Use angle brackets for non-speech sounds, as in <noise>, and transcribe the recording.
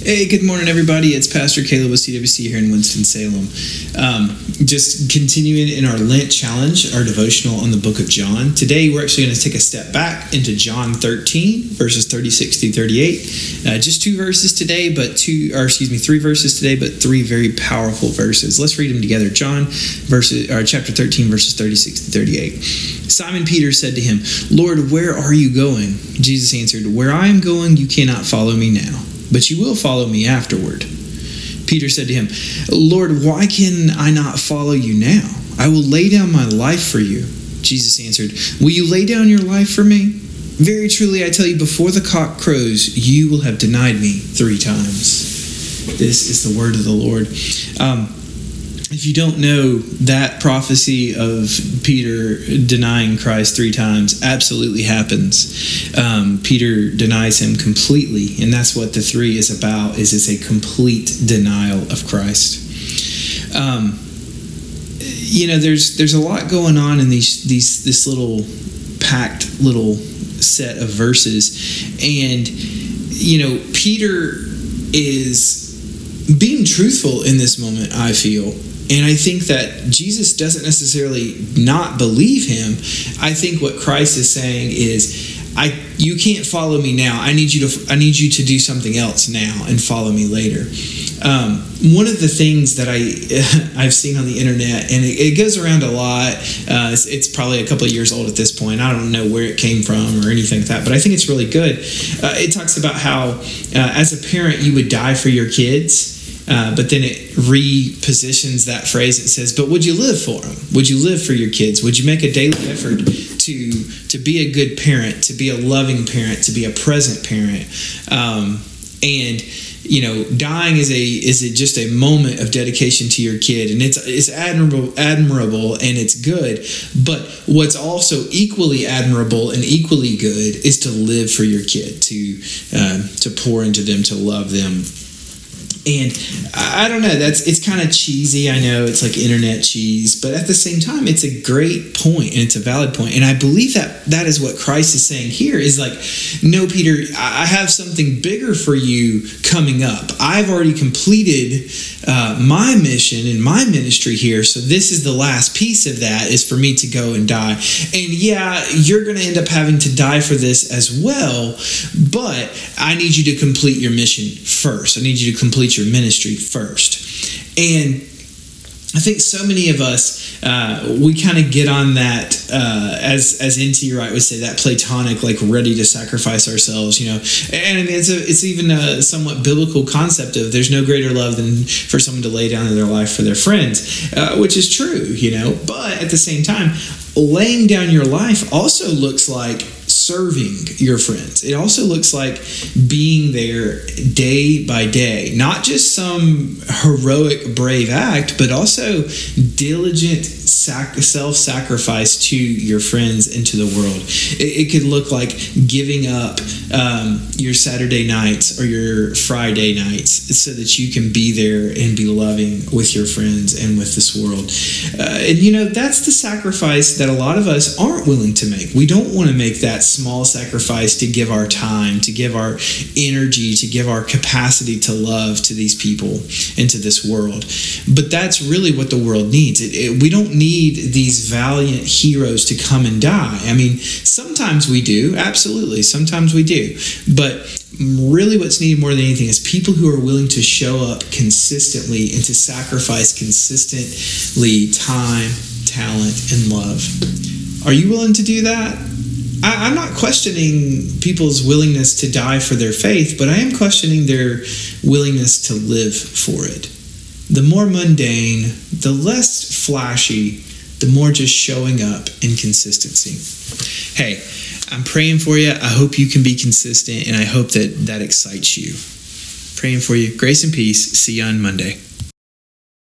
Hey, good morning, everybody. It's Pastor Caleb with CWC here in Winston-Salem. Um, just continuing in our Lent challenge, our devotional on the book of John. Today, we're actually going to take a step back into John 13, verses 36 through 38. Uh, just two verses today, but two, or excuse me, three verses today, but three very powerful verses. Let's read them together. John, verses, or chapter 13, verses 36 to 38. Simon Peter said to him, Lord, where are you going? Jesus answered, Where I am going, you cannot follow me now but you will follow me afterward. Peter said to him, Lord, why can I not follow you now? I will lay down my life for you. Jesus answered, Will you lay down your life for me? Very truly, I tell you, before the cock crows, you will have denied me three times. This is the word of the Lord. Um, if you don't know that prophecy of Peter denying Christ three times, absolutely happens. Um, Peter denies him completely, and that's what the three is about. Is it's a complete denial of Christ. Um, you know, there's there's a lot going on in these these this little packed little set of verses, and you know, Peter is being truthful in this moment. I feel and I think that Jesus doesn't necessarily not believe him. I think what Christ is saying is, I you can't follow me now. I need you to I need you to do something else now and follow me later. Um, one of the things that I <laughs> I've seen on the internet and it, it goes around a lot. Uh, it's, it's, probably a couple of years old at this point. I don't know where it came from or anything like that, but I think it's really good. Uh, it talks about how uh, as a parent you would die for your kids uh, but then it repositions that phrase. It says, "But would you live for them? Would you live for your kids? Would you make a daily effort to to be a good parent, to be a loving parent, to be a present parent?" Um, and you know, dying is a is a, just a moment of dedication to your kid, and it's it's admirable, admirable, and it's good. But what's also equally admirable and equally good is to live for your kid, to uh, to pour into them, to love them and I don't know, that's it's kind of cheesy. I know it's like internet cheese, but at the same time, it's a great point and it's a valid point. And I believe that that is what Christ is saying here is like, no, Peter, I have something bigger for you coming up. I've already completed uh, my mission and my ministry here, so this is the last piece of that is for me to go and die. And yeah, you're going to end up having to die for this as well, but I need you to complete your mission first. I need you to complete your ministry first. And I think so many of us uh, we kind of get on that uh, as as N.T. Wright would say that platonic like ready to sacrifice ourselves, you know. And it's a it's even a somewhat biblical concept of there's no greater love than for someone to lay down their life for their friends, uh, which is true, you know. But at the same time, laying down your life also looks like serving your friends. It also looks like being there day by day, not just some heroic, brave act, but also diligent sac- self sacrifice to your friends and to the world. It, it could look like giving up um, your Saturday nights or your Friday nights so that you can be there and be loving with your friends and with this world. Uh, and you know, that's the sacrifice that a lot of us aren't willing to make. We don't want to make that small sacrifice to give our time, to give our energy, to give our capacity to love to these people and to this world. But that's really what the world needs. It, it, we don't need these valiant heroes to come and die. I mean, sometimes we do, absolutely. Sometimes we do. But really what's needed more than anything is people who are willing to show up consistently and to sacrifice consistently time, talent, and love. Are you willing to do that? I, am not questioning people's willingness to die for their faith, but I am questioning their willingness to live for it. The more mundane, the less flashy, the more just showing up in consistency. Hey, I'm praying for you. I hope you can be consistent, and I hope that that excites you. Praying for you. Grace and peace. See you on Monday.